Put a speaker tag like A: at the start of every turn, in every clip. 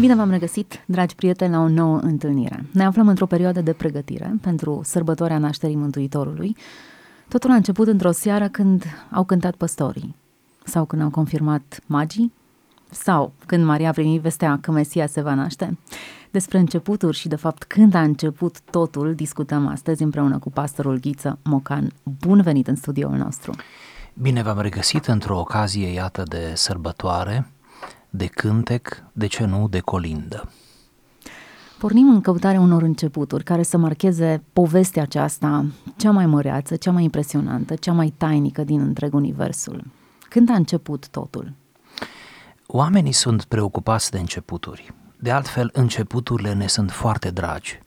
A: Bine v-am regăsit, dragi prieteni, la o nouă întâlnire. Ne aflăm într-o perioadă de pregătire pentru sărbătoarea nașterii Mântuitorului. Totul a început într-o seară când au cântat păstorii, sau când au confirmat magii, sau când Maria a primit vestea că Mesia se va naște. Despre începuturi și, de fapt, când a început totul, discutăm astăzi împreună cu pastorul Ghiță Mocan. Bun venit în studioul nostru!
B: Bine v-am regăsit într-o ocazie, iată, de sărbătoare, de cântec, de ce nu, de colindă.
A: Pornim în căutarea unor începuturi care să marcheze povestea aceasta cea mai măreață, cea mai impresionantă, cea mai tainică din întreg universul. Când a început totul?
B: Oamenii sunt preocupați de începuturi. De altfel, începuturile ne sunt foarte dragi.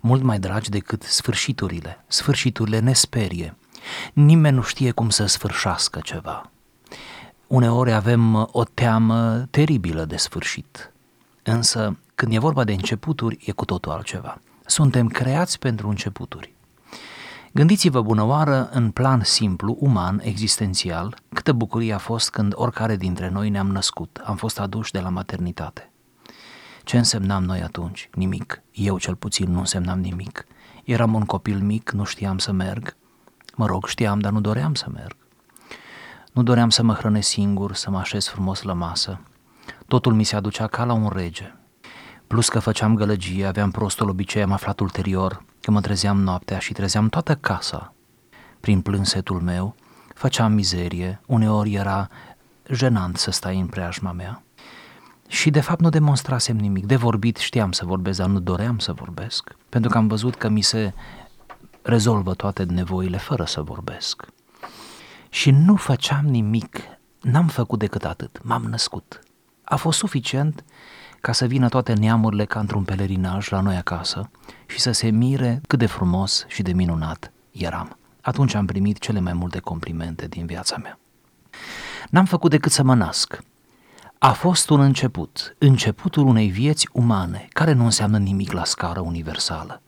B: Mult mai dragi decât sfârșiturile. Sfârșiturile ne sperie. Nimeni nu știe cum să sfârșească ceva. Uneori avem uh, o teamă teribilă de sfârșit. Însă, când e vorba de începuturi, e cu totul altceva. Suntem creați pentru începuturi. Gândiți-vă bunăoară în plan simplu, uman, existențial, câtă bucurie a fost când oricare dintre noi ne-am născut, am fost aduși de la maternitate. Ce însemnam noi atunci? Nimic. Eu cel puțin nu însemnam nimic. Eram un copil mic, nu știam să merg. Mă rog, știam, dar nu doream să merg. Nu doream să mă hrănesc singur, să mă așez frumos la masă. Totul mi se aducea ca la un rege. Plus că făceam gălăgie, aveam prostul obicei, am aflat ulterior că mă trezeam noaptea și trezeam toată casa. Prin plânsetul meu, făceam mizerie, uneori era jenant să stai în preajma mea. Și de fapt nu demonstrasem nimic. De vorbit știam să vorbesc, dar nu doream să vorbesc, pentru că am văzut că mi se rezolvă toate nevoile fără să vorbesc. Și nu făceam nimic, n-am făcut decât atât, m-am născut. A fost suficient ca să vină toate neamurile ca într-un pelerinaj la noi acasă și să se mire cât de frumos și de minunat eram. Atunci am primit cele mai multe complimente din viața mea. N-am făcut decât să mă nasc. A fost un început, începutul unei vieți umane, care nu înseamnă nimic la scară universală.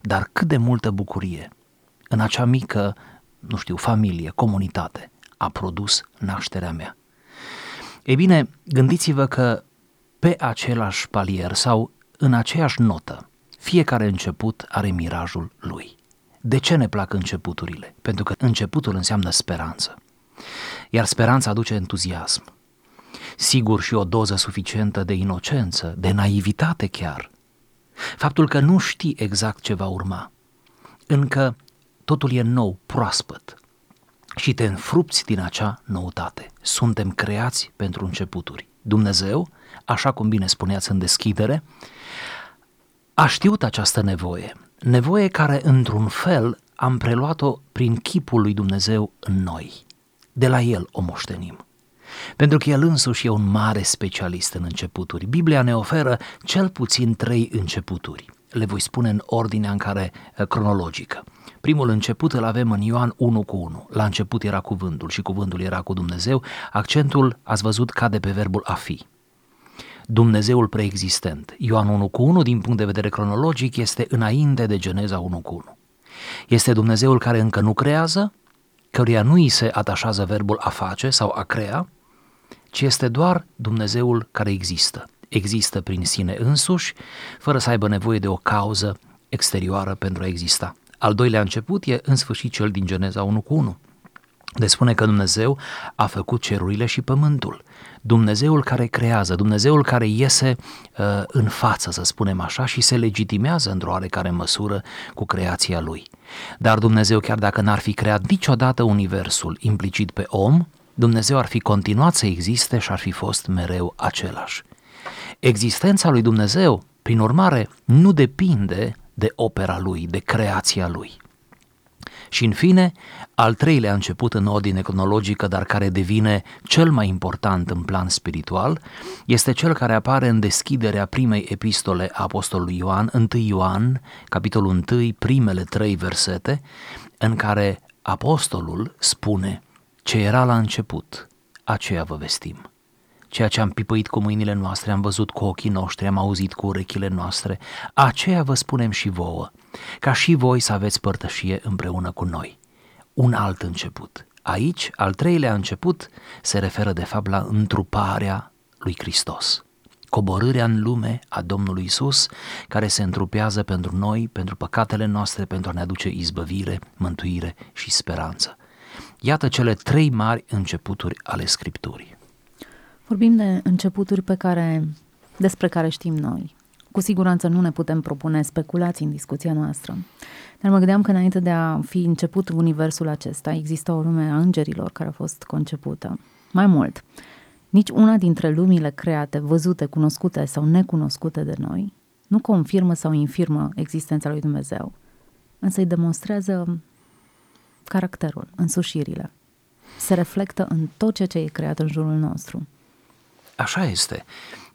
B: Dar cât de multă bucurie în acea mică, nu știu, familie, comunitate, a produs nașterea mea. Ei bine, gândiți-vă că pe același palier sau în aceeași notă, fiecare început are mirajul lui. De ce ne plac începuturile? Pentru că începutul înseamnă speranță. Iar speranța aduce entuziasm. Sigur și o doză suficientă de inocență, de naivitate chiar. Faptul că nu știi exact ce va urma. Încă totul e nou, proaspăt. Și te înfrupți din acea noutate. Suntem creați pentru începuturi. Dumnezeu, așa cum bine spuneați în deschidere, a știut această nevoie. Nevoie care, într-un fel, am preluat-o prin chipul lui Dumnezeu în noi. De la El o moștenim. Pentru că El însuși e un mare specialist în începuturi. Biblia ne oferă cel puțin trei începuturi. Le voi spune în ordinea în care cronologică. Primul început îl avem în Ioan 1 cu 1. La început era cuvântul și cuvântul era cu Dumnezeu. Accentul, ați văzut, cade pe verbul a fi. Dumnezeul preexistent. Ioan 1 cu 1, din punct de vedere cronologic, este înainte de Geneza 1 cu 1. Este Dumnezeul care încă nu creează, căruia nu îi se atașează verbul a face sau a crea, ci este doar Dumnezeul care există. Există prin sine însuși, fără să aibă nevoie de o cauză exterioară pentru a exista. Al doilea început e în sfârșit cel din Geneza 1 cu 1. De spune că Dumnezeu a făcut cerurile și pământul. Dumnezeul care creează, Dumnezeul care iese uh, în față, să spunem așa, și se legitimează într-o oarecare măsură cu creația lui. Dar Dumnezeu, chiar dacă n-ar fi creat niciodată universul implicit pe om, Dumnezeu ar fi continuat să existe și ar fi fost mereu același. Existența lui Dumnezeu, prin urmare, nu depinde de opera lui, de creația lui. Și în fine, al treilea început în ordine cronologică, dar care devine cel mai important în plan spiritual, este cel care apare în deschiderea primei epistole a Apostolului Ioan, 1 Ioan, capitolul 1, primele trei versete, în care Apostolul spune, ce era la început, aceea vă vestim. Ceea ce am pipăit cu mâinile noastre, am văzut cu ochii noștri, am auzit cu urechile noastre, aceea vă spunem și vouă, ca și voi să aveți părtășie împreună cu noi. Un alt început. Aici, al treilea început, se referă de fapt la întruparea lui Hristos. Coborârea în lume a Domnului Isus, care se întrupează pentru noi, pentru păcatele noastre, pentru a ne aduce izbăvire, mântuire și speranță. Iată cele trei mari începuturi ale Scripturii.
A: Vorbim de începuturi pe care, despre care știm noi. Cu siguranță nu ne putem propune speculații în discuția noastră. Dar mă gândeam că înainte de a fi început universul acesta, există o lume a îngerilor care a fost concepută. Mai mult, nici una dintre lumile create, văzute, cunoscute sau necunoscute de noi, nu confirmă sau infirmă existența lui Dumnezeu, însă îi demonstrează caracterul, însușirile. Se reflectă în tot ceea ce e creat în jurul nostru.
B: Așa este.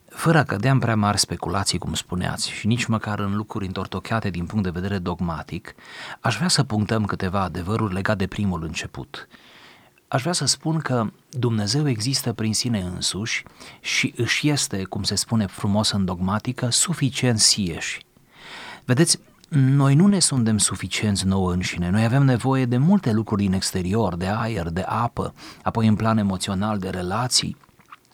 B: Fără a cădea în prea mari speculații, cum spuneați, și nici măcar în lucruri întortocheate din punct de vedere dogmatic, aș vrea să punctăm câteva adevăruri legate de primul început. Aș vrea să spun că Dumnezeu există prin sine însuși și își este, cum se spune frumos în dogmatică, suficient sieși. Vedeți, noi nu ne suntem suficienți nouă înșine, noi avem nevoie de multe lucruri din exterior, de aer, de apă, apoi în plan emoțional, de relații,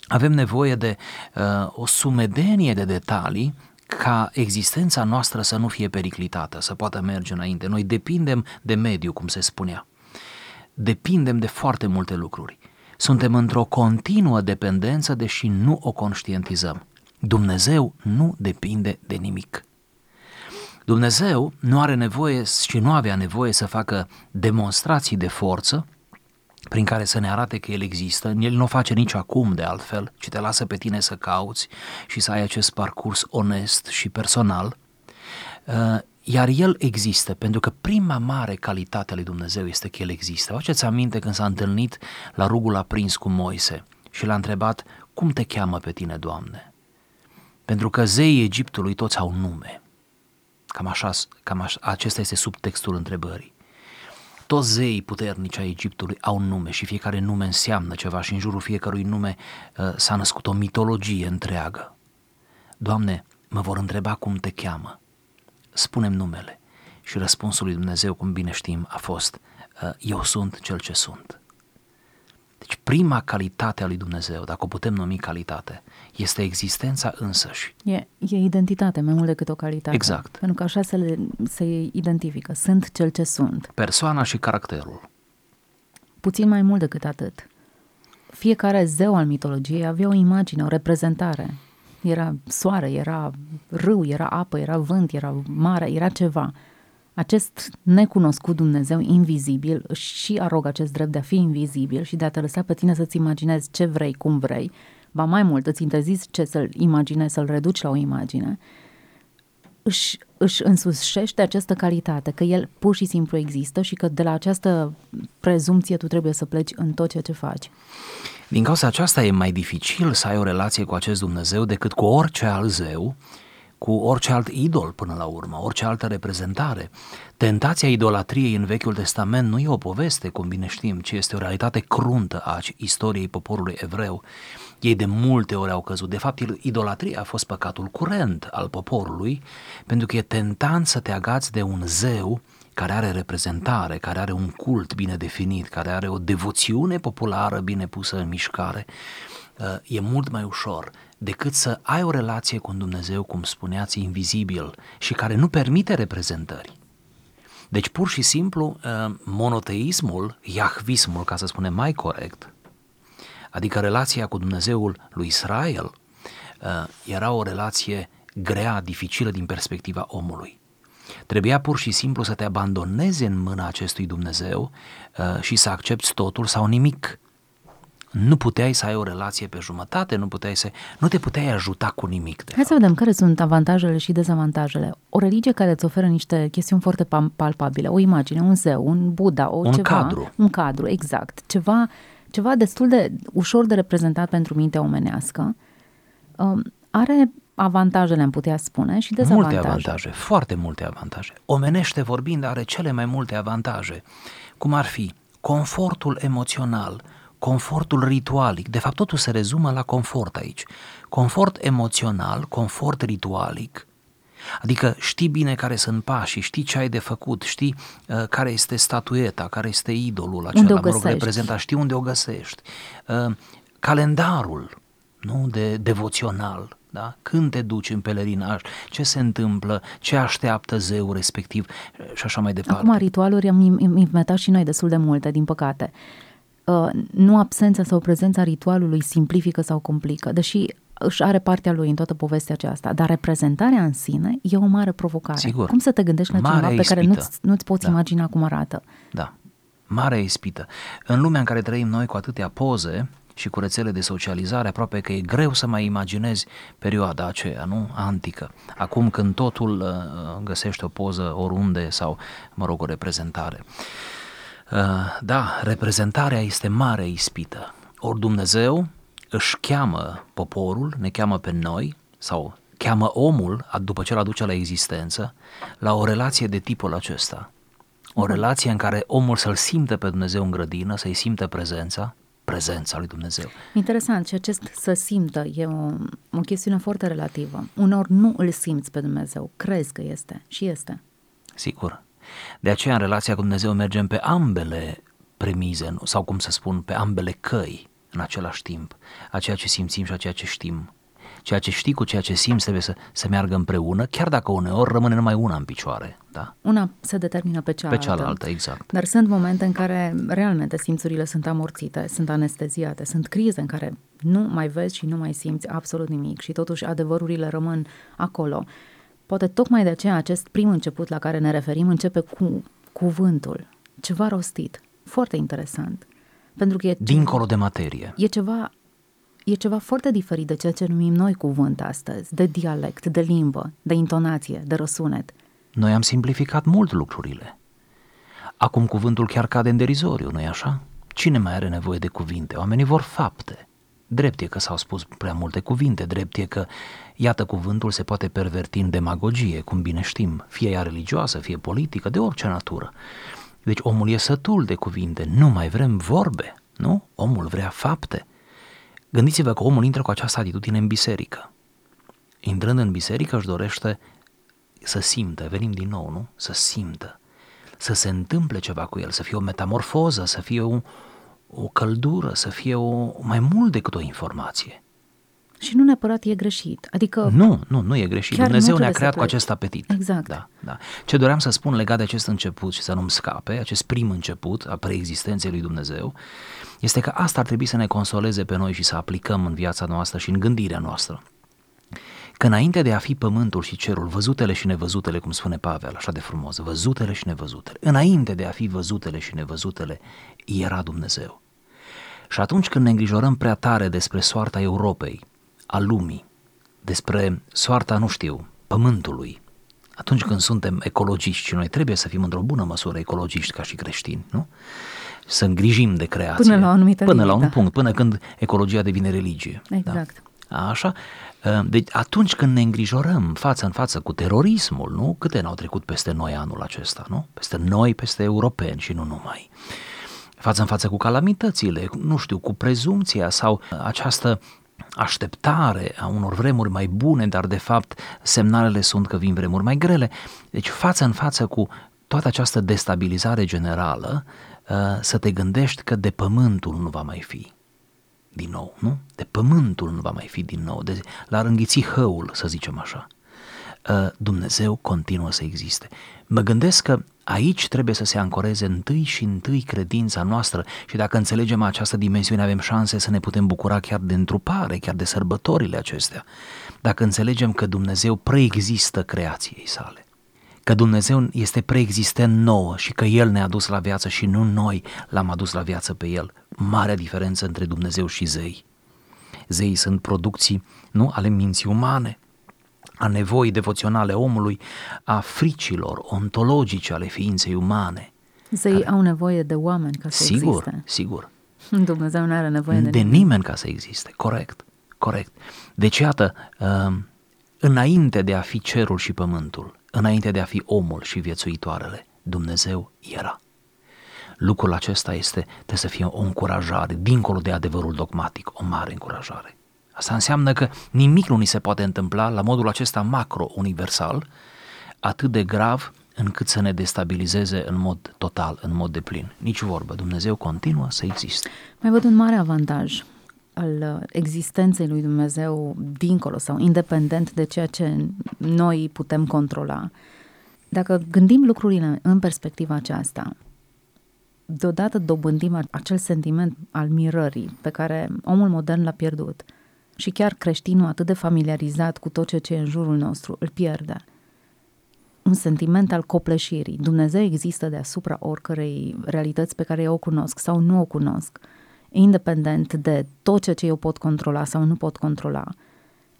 B: avem nevoie de uh, o sumedenie de detalii ca existența noastră să nu fie periclitată, să poată merge înainte. Noi depindem de mediu, cum se spunea. Depindem de foarte multe lucruri. Suntem într-o continuă dependență, deși nu o conștientizăm. Dumnezeu nu depinde de nimic. Dumnezeu nu are nevoie și nu avea nevoie să facă demonstrații de forță prin care să ne arate că El există. El nu o face nici acum de altfel, ci te lasă pe tine să cauți și să ai acest parcurs onest și personal. Uh, iar El există, pentru că prima mare calitate a lui Dumnezeu este că El există. Faceți aminte când s-a întâlnit la rugul aprins cu Moise și l-a întrebat, cum te cheamă pe tine, Doamne? Pentru că zeii Egiptului toți au nume. Cam așa, cam așa, acesta este subtextul întrebării. Toți zeii puternici ai Egiptului au un nume și fiecare nume înseamnă ceva și în jurul fiecărui nume uh, s-a născut o mitologie întreagă. Doamne, mă vor întreba cum te cheamă. Spunem numele. Și răspunsul lui Dumnezeu, cum bine știm, a fost uh, Eu sunt cel ce sunt. Deci prima calitate a lui Dumnezeu, dacă o putem numi calitate, este existența însăși.
A: E, e identitate mai mult decât o calitate.
B: Exact.
A: Pentru că așa se, le, se identifică. Sunt cel ce sunt.
B: Persoana și caracterul.
A: Puțin mai mult decât atât. Fiecare zeu al mitologiei avea o imagine, o reprezentare. Era soare, era râu, era apă, era vânt, era mare, era ceva. Acest necunoscut Dumnezeu invizibil și arogă acest drept de a fi invizibil și de a te lăsa pe tine să-ți imaginezi ce vrei, cum vrei, ba mai mult, îți interziți ce să-l imaginezi, să-l reduci la o imagine, își, își însușește această calitate, că el pur și simplu există și că de la această prezumție tu trebuie să pleci în tot ceea ce faci.
B: Din cauza aceasta e mai dificil să ai o relație cu acest Dumnezeu decât cu orice alt zeu cu orice alt idol până la urmă, orice altă reprezentare. Tentația idolatriei în Vechiul Testament nu e o poveste, cum bine știm, ci este o realitate cruntă a istoriei poporului evreu. Ei de multe ori au căzut. De fapt, idolatria a fost păcatul curent al poporului, pentru că e tentant să te agați de un zeu care are reprezentare, care are un cult bine definit, care are o devoțiune populară bine pusă în mișcare. E mult mai ușor decât să ai o relație cu un Dumnezeu, cum spuneați, invizibil și care nu permite reprezentări. Deci, pur și simplu, uh, monoteismul, iahvismul, ca să spunem mai corect, adică relația cu Dumnezeul lui Israel, uh, era o relație grea, dificilă din perspectiva omului. Trebuia pur și simplu să te abandonezi în mâna acestui Dumnezeu uh, și să accepti totul sau nimic. Nu puteai să ai o relație pe jumătate, nu puteai să, nu te puteai ajuta cu nimic. De
A: Hai să vedem care sunt avantajele și dezavantajele. O religie care îți oferă niște chestiuni foarte pam- palpabile, o imagine, un zeu, un Buddha, o
B: Un
A: ceva,
B: cadru.
A: un cadru, exact. Ceva, ceva destul de ușor de reprezentat pentru mintea omenească. Um, are avantajele, am putea spune, și dezavantaje.
B: Multe avantaje, foarte multe avantaje. Omenește vorbind are cele mai multe avantaje, cum ar fi confortul emoțional, confortul ritualic. De fapt, totul se rezumă la confort aici. Confort emoțional, confort ritualic, Adică știi bine care sunt pașii, știi ce ai de făcut, știi uh, care este statueta, care este idolul acela,
A: Unde o
B: mă rog,
A: găsești.
B: reprezenta, știi unde o găsești. Uh, calendarul, nu, de devoțional, da? Când te duci în pelerinaj, ce se întâmplă, ce așteaptă zeul respectiv și așa mai departe.
A: Acum, ritualuri am im- im- inventat și noi destul de multe, din păcate. Uh, nu absența sau prezența ritualului simplifică sau complică, deși își are partea lui în toată povestea aceasta, dar reprezentarea în sine e o mare provocare.
B: Sigur.
A: Cum să te gândești la
B: Marea
A: ceva pe care
B: ispită.
A: nu-ți, nu-ți poți
B: Da.
A: imagina cum arată?
B: Da, mare ispită. În lumea în care trăim noi cu atâtea poze și cu rețele de socializare, aproape că e greu să mai imaginezi perioada aceea, nu? Antică. Acum când totul uh, găsește o poză oriunde sau, mă rog, o reprezentare. Uh, da, reprezentarea este mare ispită. Ori Dumnezeu își cheamă poporul, ne cheamă pe noi, sau cheamă omul, a- după ce îl aduce la existență, la o relație de tipul acesta. O relație în care omul să-l simtă pe Dumnezeu în grădină, să-i simtă prezența, prezența lui Dumnezeu.
A: Interesant și acest să simtă e o, o chestiune foarte relativă. Unor nu îl simți pe Dumnezeu, crezi că este și este.
B: Sigur. De aceea în relația cu Dumnezeu mergem pe ambele premize, nu? sau cum să spun, pe ambele căi în același timp. A ceea ce simțim și a ceea ce știm. Ceea ce știi cu ceea ce simți trebuie să, să meargă împreună, chiar dacă uneori rămâne numai una în picioare. Da?
A: Una se determină pe cealaltă.
B: Pe cealaltă, exact.
A: Dar sunt momente în care realmente simțurile sunt amorțite, sunt anesteziate, sunt crize în care nu mai vezi și nu mai simți absolut nimic și totuși adevărurile rămân acolo. Poate tocmai de aceea acest prim început la care ne referim începe cu cuvântul, ceva rostit, foarte interesant. Pentru că e,
B: Dincolo de materie.
A: e ceva E ceva foarte diferit de ceea ce numim noi cuvânt astăzi, de dialect, de limbă, de intonație, de răsunet.
B: Noi am simplificat mult lucrurile. Acum cuvântul chiar cade în derizoriu, nu-i așa? Cine mai are nevoie de cuvinte? Oamenii vor fapte. Drept e că s-au spus prea multe cuvinte, drept e că, iată, cuvântul se poate perverti în demagogie, cum bine știm, fie ea religioasă, fie politică, de orice natură. Deci omul e sătul de cuvinte, nu mai vrem vorbe, nu? Omul vrea fapte. Gândiți-vă că omul intră cu această atitudine în biserică. Intrând în biserică își dorește să simtă, venim din nou, nu? Să simtă, să se întâmple ceva cu el, să fie o metamorfoză, să fie o, o căldură, să fie o, mai mult decât o informație.
A: Și nu neapărat e greșit. Adică
B: Nu, nu, nu e greșit.
A: Chiar nu
B: Dumnezeu ne-a
A: trebuie să
B: creat cu
A: pleci.
B: acest apetit.
A: Exact.
B: Da, da. Ce doream să spun legat de acest început și să nu-mi scape, acest prim început a preexistenței lui Dumnezeu, este că asta ar trebui să ne consoleze pe noi și să aplicăm în viața noastră și în gândirea noastră. Că înainte de a fi pământul și cerul, văzutele și nevăzutele, cum spune Pavel, așa de frumos, văzutele și nevăzutele, înainte de a fi văzutele și nevăzutele, era Dumnezeu. Și atunci când ne îngrijorăm prea tare despre soarta Europei, a lumii, despre soarta, nu știu, pământului, atunci când suntem ecologiști și noi trebuie să fim într-o bună măsură ecologiști ca și creștini, nu? Să îngrijim de creație.
A: Până la o anumită
B: Până la un
A: limită.
B: punct, până când ecologia devine religie.
A: Exact.
B: Da? Așa? Deci atunci când ne îngrijorăm față în față cu terorismul, nu? Câte n-au trecut peste noi anul acesta, nu? Peste noi, peste europeni și nu numai. Față în față cu calamitățile, nu știu, cu prezumția sau această așteptare a unor vremuri mai bune, dar de fapt semnalele sunt că vin vremuri mai grele. Deci față în față cu toată această destabilizare generală, uh, să te gândești că de pământul nu va mai fi din nou, nu? De pământul nu va mai fi din nou, de la rânghiți hăul, să zicem așa. Uh, Dumnezeu continuă să existe. Mă gândesc că aici trebuie să se ancoreze întâi și întâi credința noastră și dacă înțelegem această dimensiune avem șanse să ne putem bucura chiar de întrupare, chiar de sărbătorile acestea. Dacă înțelegem că Dumnezeu preexistă creației sale, că Dumnezeu este preexistent nouă și că El ne-a dus la viață și nu noi l-am adus la viață pe El. Marea diferență între Dumnezeu și zei. Zeii sunt producții, nu, ale minții umane, a nevoii devoționale omului, a fricilor ontologice ale ființei umane.
A: Zeii au nevoie de oameni ca să
B: Sigur,
A: existe.
B: sigur.
A: Dumnezeu nu are nevoie de,
B: De nimeni ca să existe, corect, corect. Deci, iată, uh, înainte de a fi cerul și pământul, înainte de a fi omul și viețuitoarele, Dumnezeu era. Lucrul acesta este, trebuie să fie o încurajare, dincolo de adevărul dogmatic, o mare încurajare. Asta înseamnă că nimic nu ni se poate întâmpla la modul acesta macro-universal, atât de grav încât să ne destabilizeze în mod total, în mod deplin. Nici vorbă, Dumnezeu continuă să existe.
A: Mai văd un mare avantaj al uh, existenței lui Dumnezeu dincolo sau independent de ceea ce noi putem controla. Dacă gândim lucrurile în perspectiva aceasta, deodată dobândim acel sentiment al mirării pe care omul modern l-a pierdut și chiar creștinul atât de familiarizat cu tot ce e în jurul nostru îl pierde. Un sentiment al copleșirii. Dumnezeu există deasupra oricărei realități pe care eu o cunosc sau nu o cunosc, independent de tot ce eu pot controla sau nu pot controla.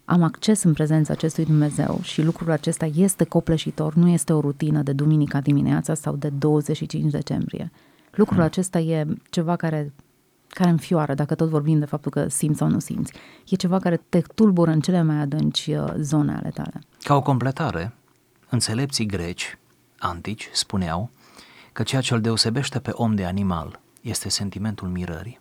A: Am acces în prezența acestui Dumnezeu și lucrul acesta este copleșitor, nu este o rutină de duminica dimineața sau de 25 decembrie. Lucrul hmm. acesta e ceva care care înfioară, dacă tot vorbim de faptul că simți sau nu simți. E ceva care te tulbură în cele mai adânci uh, zone ale tale.
B: Ca o completare, înțelepții greci, antici, spuneau că ceea ce îl deosebește pe om de animal este sentimentul mirării.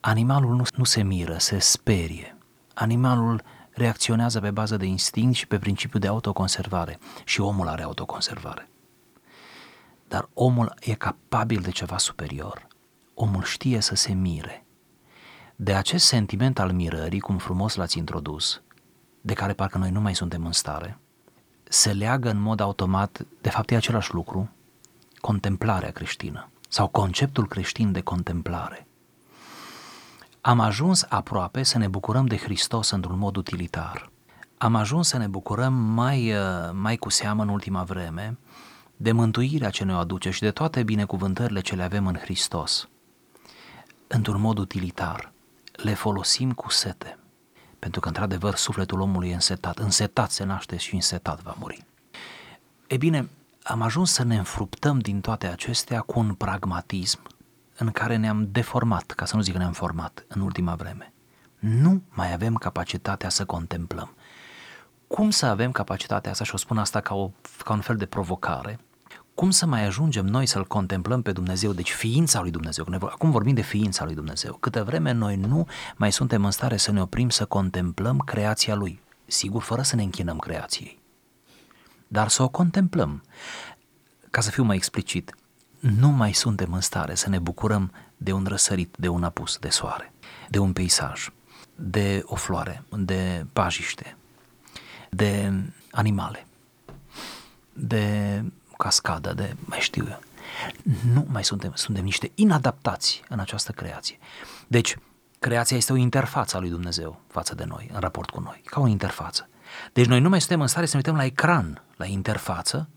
B: Animalul nu, nu se miră, se sperie. Animalul reacționează pe bază de instinct și pe principiu de autoconservare și omul are autoconservare. Dar omul e capabil de ceva superior. Omul știe să se mire. De acest sentiment al mirării, cum frumos l-ați introdus, de care parcă noi nu mai suntem în stare, se leagă în mod automat, de fapt e același lucru, contemplarea creștină sau conceptul creștin de contemplare. Am ajuns aproape să ne bucurăm de Hristos într-un mod utilitar. Am ajuns să ne bucurăm mai, mai cu seamă în ultima vreme de mântuirea ce ne aduce și de toate binecuvântările ce le avem în Hristos. Într-un mod utilitar, le folosim cu sete, pentru că într-adevăr sufletul omului e însetat, însetat se naște și însetat va muri. E bine, am ajuns să ne înfruptăm din toate acestea cu un pragmatism în care ne-am deformat, ca să nu zic că ne-am format în ultima vreme. Nu mai avem capacitatea să contemplăm. Cum să avem capacitatea asta, și o spun asta ca, o, ca un fel de provocare, cum să mai ajungem noi să-L contemplăm pe Dumnezeu, deci ființa lui Dumnezeu, acum vorbim de ființa lui Dumnezeu, câtă vreme noi nu mai suntem în stare să ne oprim să contemplăm creația Lui, sigur fără să ne închinăm creației, dar să o contemplăm. Ca să fiu mai explicit, nu mai suntem în stare să ne bucurăm de un răsărit, de un apus de soare, de un peisaj, de o floare, de pajiște, de animale, de cascadă, de mai știu eu. Nu mai suntem, suntem niște inadaptați în această creație. Deci, creația este o interfață a lui Dumnezeu față de noi, în raport cu noi, ca o interfață. Deci noi nu mai suntem în stare să ne uităm la ecran, la interfață,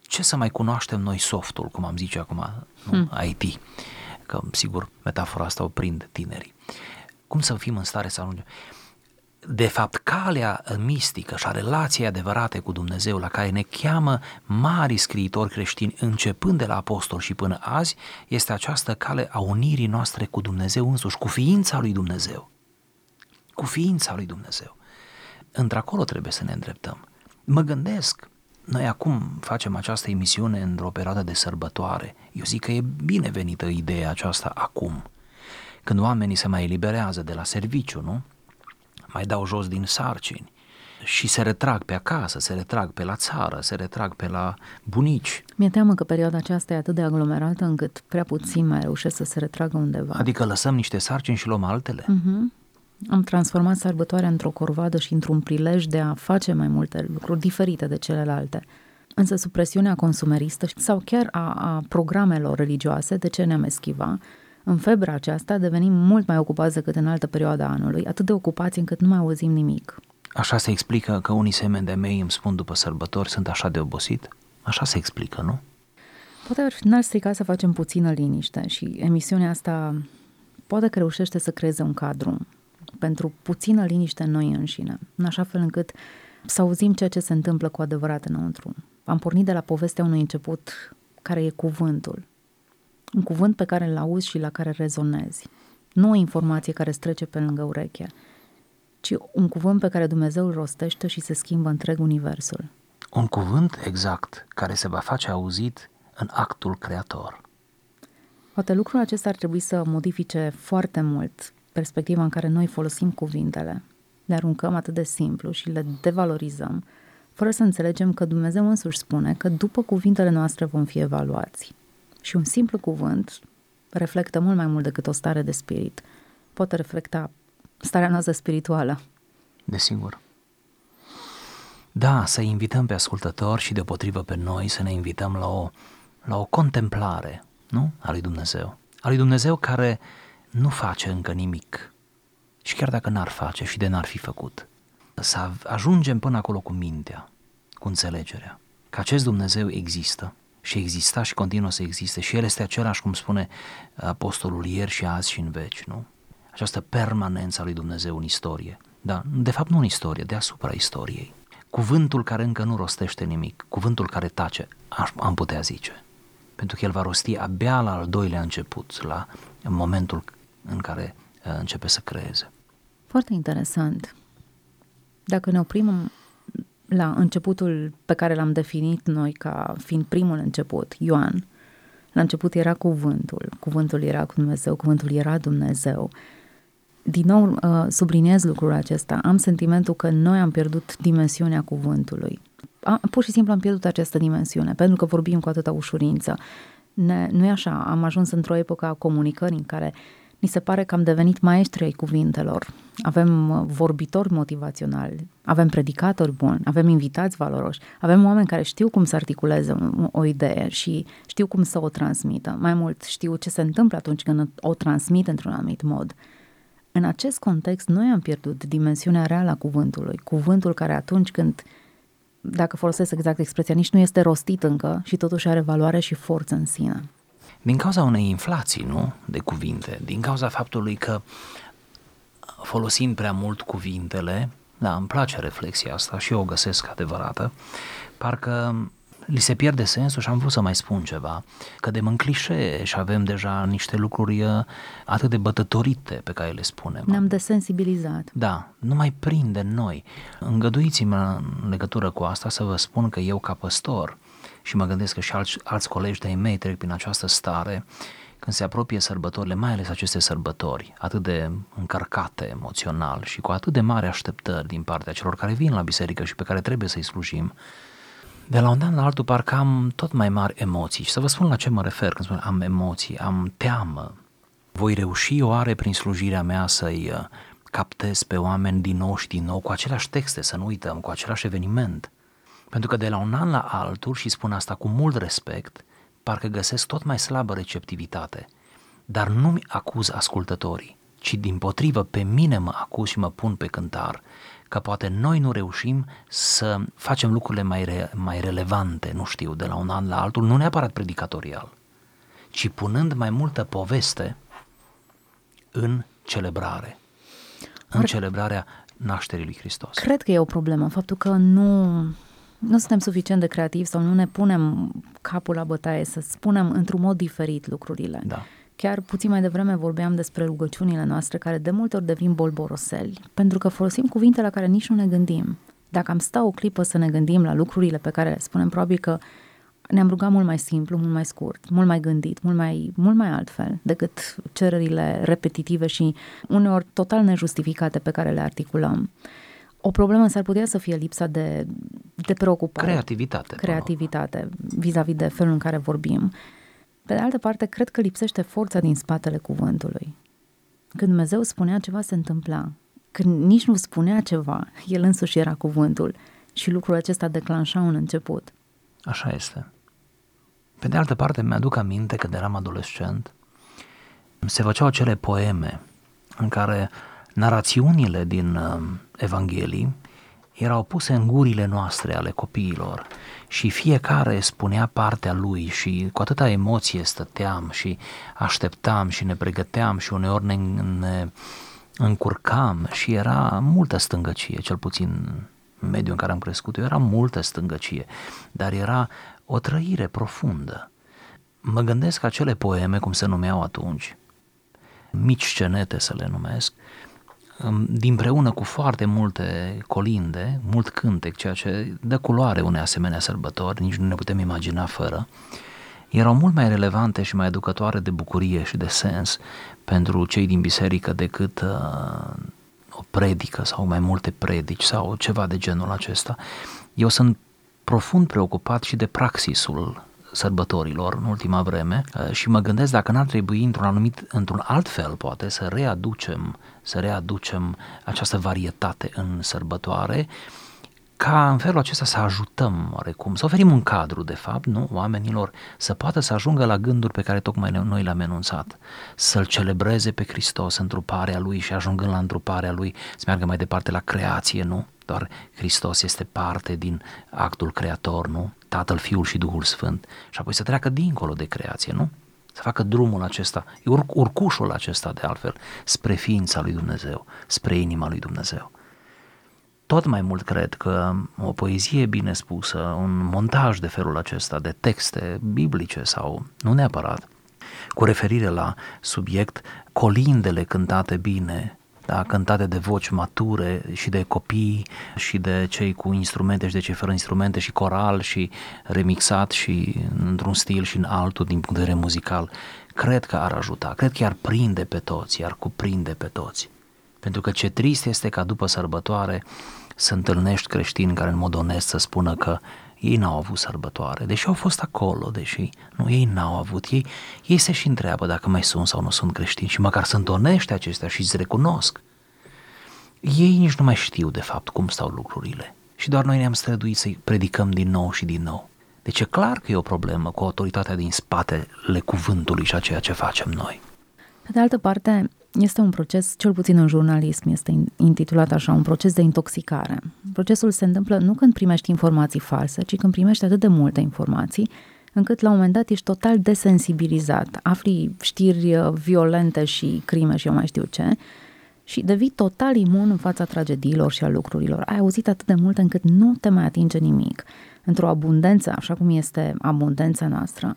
B: ce să mai cunoaștem noi softul, cum am zice acum, nu? Hmm. IT, că sigur metafora asta o prind tinerii. Cum să fim în stare să ajungem? De fapt, calea mistică și a relației adevărate cu Dumnezeu la care ne cheamă mari scriitori creștini, începând de la apostol și până azi, este această cale a unirii noastre cu Dumnezeu însuși, cu ființa lui Dumnezeu. Cu ființa lui Dumnezeu. Într-acolo trebuie să ne îndreptăm. Mă gândesc, noi acum facem această emisiune într-o perioadă de sărbătoare. Eu zic că e binevenită ideea aceasta acum, când oamenii se mai eliberează de la serviciu, nu? Mai dau jos din sarcini și se retrag pe acasă, se retrag pe la țară, se retrag pe la bunici.
A: Mi-e teamă că perioada aceasta e atât de aglomerată încât prea puțin mai reușesc să se retragă undeva.
B: Adică lăsăm niște sarcini și luăm altele?
A: Uh-huh. Am transformat sărbătoarea într-o corvadă și într-un prilej de a face mai multe lucruri diferite de celelalte. Însă supresiunea consumeristă sau chiar a, a programelor religioase, de ce ne-am eschiva, în febra aceasta devenim mult mai ocupați decât în altă perioadă a anului, atât de ocupați încât nu mai auzim nimic.
B: Așa se explică că unii semeni de mei îmi spun după sărbători sunt așa de obosit? Așa se explică, nu?
A: Poate n-ar strica să facem puțină liniște și emisiunea asta poate că reușește să creeze un cadru pentru puțină liniște în noi înșine, în așa fel încât să auzim ceea ce se întâmplă cu adevărat înăuntru. Am pornit de la povestea unui început care e cuvântul. Un cuvânt pe care îl auzi și la care rezonezi. Nu o informație care strece pe lângă ureche, ci un cuvânt pe care Dumnezeu îl rostește și se schimbă întreg universul.
B: Un cuvânt exact care se va face auzit în actul creator.
A: Poate lucrul acesta ar trebui să modifice foarte mult perspectiva în care noi folosim cuvintele. Le aruncăm atât de simplu și le devalorizăm, fără să înțelegem că Dumnezeu însuși spune că după cuvintele noastre vom fi evaluați. Și un simplu cuvânt reflectă mult mai mult decât o stare de spirit. Poate reflecta starea noastră spirituală.
B: Desigur. Da, să invităm pe ascultători și deopotrivă pe noi să ne invităm la o, la o contemplare, nu? A lui Dumnezeu. A lui Dumnezeu care nu face încă nimic. Și chiar dacă n-ar face și de n-ar fi făcut. Să ajungem până acolo cu mintea, cu înțelegerea, că acest Dumnezeu există și exista și continuă să existe și El este același, cum spune apostolul ieri și azi și în veci, nu? Această permanență a lui Dumnezeu în istorie. Da, de fapt nu în istorie, deasupra istoriei. Cuvântul care încă nu rostește nimic, cuvântul care tace, am putea zice. Pentru că el va rosti abia la al doilea început, la momentul în care uh, începe să creeze.
A: Foarte interesant. Dacă ne oprim la începutul pe care l-am definit noi ca fiind primul început, Ioan, la început era cuvântul, cuvântul era cu Dumnezeu, cuvântul era Dumnezeu. Din nou uh, subliniez lucrul acesta, am sentimentul că noi am pierdut dimensiunea cuvântului. Am, pur și simplu am pierdut această dimensiune, pentru că vorbim cu atâta ușurință. Ne, nu e așa, am ajuns într-o epocă a comunicării în care uh, mi se pare că am devenit maestri ai cuvintelor. Avem uh, vorbitori motivaționali, avem predicatori buni, avem invitați valoroși, avem oameni care știu cum să articuleze o idee și știu cum să o transmită. Mai mult, știu ce se întâmplă atunci când o transmit într-un anumit mod. În acest context, noi am pierdut dimensiunea reală a cuvântului. Cuvântul care atunci când, dacă folosesc exact expresia, nici nu este rostit încă și totuși are valoare și forță în sine
B: din cauza unei inflații, nu, de cuvinte, din cauza faptului că folosim prea mult cuvintele, da, îmi place reflexia asta și eu o găsesc adevărată, parcă li se pierde sensul și am vrut să mai spun ceva, că de în clișee și avem deja niște lucruri uh, atât de bătătorite pe care le spunem.
A: Ne-am desensibilizat.
B: Da, nu mai prinde noi. Îngăduiți-mă în legătură cu asta să vă spun că eu ca păstor și mă gândesc că și alți, alți colegi de-ai mei trec prin această stare când se apropie sărbătorile, mai ales aceste sărbători, atât de încărcate emoțional și cu atât de mari așteptări din partea celor care vin la biserică și pe care trebuie să-i slujim, de la un an la altul parcă am tot mai mari emoții. Și să vă spun la ce mă refer când spun am emoții, am teamă. Voi reuși oare prin slujirea mea să-i uh, captez pe oameni din nou și din nou cu aceleași texte, să nu uităm, cu același eveniment. Pentru că de la un an la altul, și spun asta cu mult respect, parcă găsesc tot mai slabă receptivitate. Dar nu-mi acuz ascultătorii, ci din potrivă pe mine mă acuz și mă pun pe cântar, că poate noi nu reușim să facem lucrurile mai, re, mai relevante, nu știu, de la un an la altul, nu neapărat predicatorial, ci punând mai multă poveste în celebrare, în celebrarea nașterii lui Hristos.
A: Cred că e o problemă, faptul că nu nu suntem suficient de creativi sau nu ne punem capul la bătaie să spunem într-un mod diferit lucrurile.
B: Da.
A: Chiar puțin mai devreme vorbeam despre rugăciunile noastre care de multe ori devin bolboroseli, pentru că folosim cuvinte la care nici nu ne gândim. Dacă am sta o clipă să ne gândim la lucrurile pe care le spunem, probabil că ne-am rugat mult mai simplu, mult mai scurt, mult mai gândit, mult mai, mult mai altfel decât cererile repetitive și uneori total nejustificate pe care le articulăm. O problemă s-ar putea să fie lipsa de, de preocupare.
B: Creativitate.
A: Creativitate vis-a-vis de felul în care vorbim. Pe de altă parte, cred că lipsește forța din spatele cuvântului. Când Dumnezeu spunea ceva, se întâmpla. Când nici nu spunea ceva, El însuși era cuvântul și lucrul acesta declanșa un început.
B: Așa este. Pe de altă parte, mi-aduc aminte că de eram adolescent, se făceau acele poeme în care narațiunile din uh, Evanghelii erau puse în gurile noastre ale copiilor și fiecare spunea partea lui și cu atâta emoție stăteam și așteptam și ne pregăteam și uneori ne, ne încurcam și era multă stângăcie, cel puțin în mediul în care am crescut eu, era multă stângăcie, dar era o trăire profundă. Mă gândesc că acele poeme, cum se numeau atunci, mici scenete să le numesc, preună cu foarte multe colinde, mult cântec, ceea ce dă culoare unei asemenea sărbători, nici nu ne putem imagina fără, erau mult mai relevante și mai educatoare de bucurie și de sens pentru cei din biserică decât uh, o predică sau mai multe predici sau ceva de genul acesta. Eu sunt profund preocupat și de praxisul sărbătorilor în ultima vreme uh, și mă gândesc dacă n-ar trebui într-un anumit, într-un alt fel poate să readucem, să readucem această varietate în sărbătoare ca în felul acesta să ajutăm oarecum, să oferim un cadru de fapt, nu, oamenilor să poată să ajungă la gânduri pe care tocmai noi le-am enunțat, să-L celebreze pe Hristos întruparea Lui și ajungând la întruparea Lui să meargă mai departe la creație, nu? Doar Hristos este parte din actul creator, nu? Tatăl, Fiul și Duhul Sfânt. Și apoi să treacă dincolo de creație, nu? Să facă drumul acesta, urcușul acesta de altfel, spre ființa lui Dumnezeu, spre inima lui Dumnezeu. Tot mai mult cred că o poezie bine spusă, un montaj de felul acesta de texte biblice sau nu neapărat, cu referire la subiect, colindele cântate bine, da, cântate de voci mature și de copii și de cei cu instrumente și de cei fără instrumente și coral și remixat și într-un stil și în altul din punct de vedere muzical, cred că ar ajuta, cred că ar prinde pe toți, ar cuprinde pe toți. Pentru că ce trist este ca după sărbătoare să întâlnești creștini care în mod onest să spună că ei n-au avut sărbătoare, deși au fost acolo, deși nu, ei n-au avut, ei, ei se și întreabă dacă mai sunt sau nu sunt creștini și măcar sunt onești acestea și îți recunosc. Ei nici nu mai știu de fapt cum stau lucrurile și doar noi ne-am străduit să-i predicăm din nou și din nou. Deci e clar că e o problemă cu autoritatea din spatele cuvântului și a ceea ce facem noi.
A: Pe de altă parte, este un proces, cel puțin în jurnalism, este intitulat așa, un proces de intoxicare. Procesul se întâmplă nu când primești informații false, ci când primești atât de multe informații, încât la un moment dat ești total desensibilizat, afli știri uh, violente și crime și eu mai știu ce, și devii total imun în fața tragediilor și a lucrurilor. Ai auzit atât de mult încât nu te mai atinge nimic. Într-o abundență, așa cum este abundența noastră,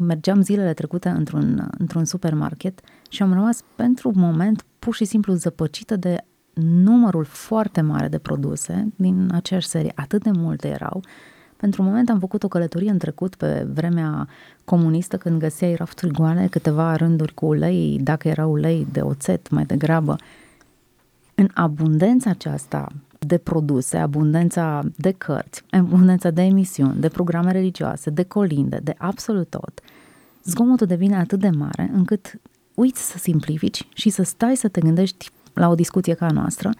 A: mergeam zilele trecute într-un, într-un supermarket și am rămas pentru un moment pur și simplu zăpăcită de numărul foarte mare de produse din aceeași serie, atât de multe erau. Pentru un moment am făcut o călătorie în trecut pe vremea comunistă când găseai rafturi goale, câteva rânduri cu ulei, dacă era ulei de oțet mai degrabă. În abundența aceasta de produse, abundența de cărți, abundența de emisiuni, de programe religioase, de colinde, de absolut tot, zgomotul devine atât de mare încât uiți să simplifici și să stai să te gândești la o discuție ca a noastră,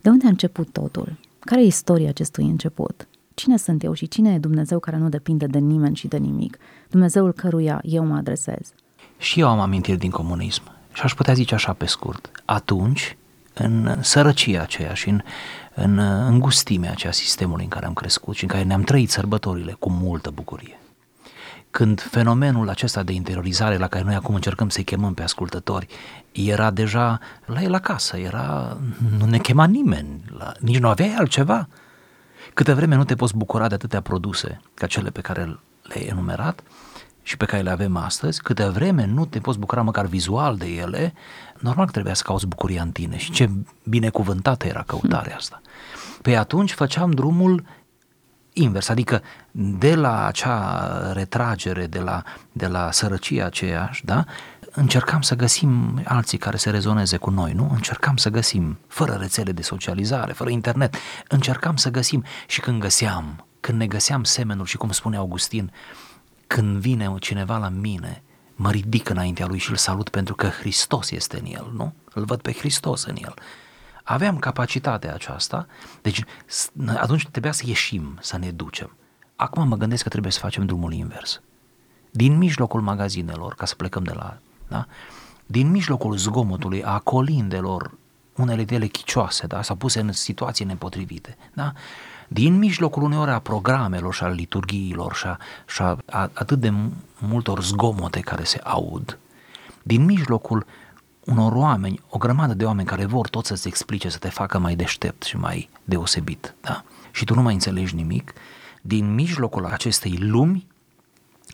A: de unde a început totul? Care e istoria acestui început? Cine sunt eu și cine e Dumnezeu care nu depinde de nimeni și de nimic? Dumnezeul căruia eu mă adresez.
B: Și eu am amintiri din comunism și aș putea zice așa pe scurt. Atunci, în sărăcia aceea și în, în îngustimea aceea sistemului în care am crescut și în care ne-am trăit sărbătorile cu multă bucurie când fenomenul acesta de interiorizare la care noi acum încercăm să-i chemăm pe ascultători era deja la el acasă, era, nu ne chema nimeni, la, nici nu aveai altceva. Câte vreme nu te poți bucura de atâtea produse ca cele pe care le-ai enumerat și pe care le avem astăzi, câte vreme nu te poți bucura măcar vizual de ele, normal că trebuia să cauți bucuria în tine și ce binecuvântată era căutarea asta. Pe atunci făceam drumul invers, adică de la acea retragere, de la, de la sărăcia aceeași, da, încercam să găsim alții care se rezoneze cu noi, nu? Încercam să găsim, fără rețele de socializare, fără internet, încercam să găsim și când găseam, când ne găseam semenul și cum spune Augustin, când vine cineva la mine, mă ridic înaintea lui și îl salut pentru că Hristos este în el, nu? Îl văd pe Hristos în el aveam capacitatea aceasta, deci atunci trebuia să ieșim, să ne ducem. Acum mă gândesc că trebuie să facem drumul invers. Din mijlocul magazinelor, ca să plecăm de la, da? din mijlocul zgomotului, a colindelor unele de ele chicioase, da? sau puse în situații nepotrivite. Da? Din mijlocul uneori a programelor și a liturghiilor și a, și a, a atât de multor zgomote care se aud, din mijlocul unor oameni, o grămadă de oameni care vor tot să-ți explice, să te facă mai deștept și mai deosebit, da? și tu nu mai înțelegi nimic, din mijlocul acestei lumi,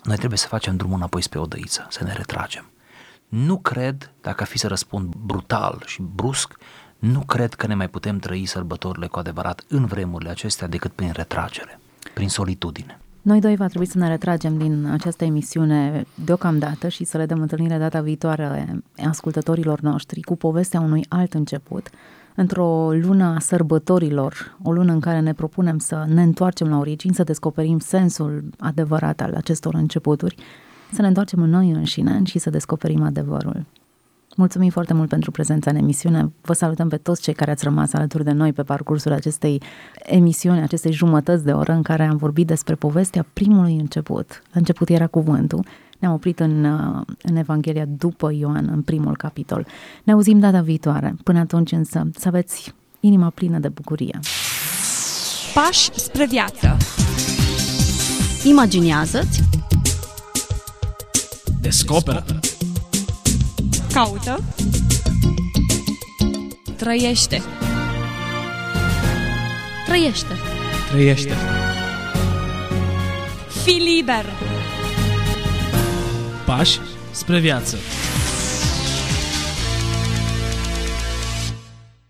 B: noi trebuie să facem drumul înapoi spre odăiță, să ne retragem. Nu cred, dacă ar fi să răspund brutal și brusc, nu cred că ne mai putem trăi sărbătorile cu adevărat în vremurile acestea decât prin retragere, prin solitudine.
A: Noi doi va trebui să ne retragem din această emisiune deocamdată și să le dăm întâlnire data viitoare ascultătorilor noștri cu povestea unui alt început, într-o lună a sărbătorilor, o lună în care ne propunem să ne întoarcem la origini, să descoperim sensul adevărat al acestor începuturi, să ne întoarcem în noi înșine și să descoperim adevărul. Mulțumim foarte mult pentru prezența în emisiune. Vă salutăm pe toți cei care ați rămas alături de noi pe parcursul acestei emisiuni, acestei jumătăți de oră în care am vorbit despre povestea primului început. La început era cuvântul. Ne-am oprit în, în Evanghelia după Ioan, în primul capitol. Ne auzim data viitoare. Până atunci însă să aveți inima plină de bucurie.
C: Pași spre viață.
D: Imaginează-ți
E: Descoperă
C: Caută. Trăiește.
D: Trăiește
E: Trăiește
C: Fii liber.
E: Pași spre viață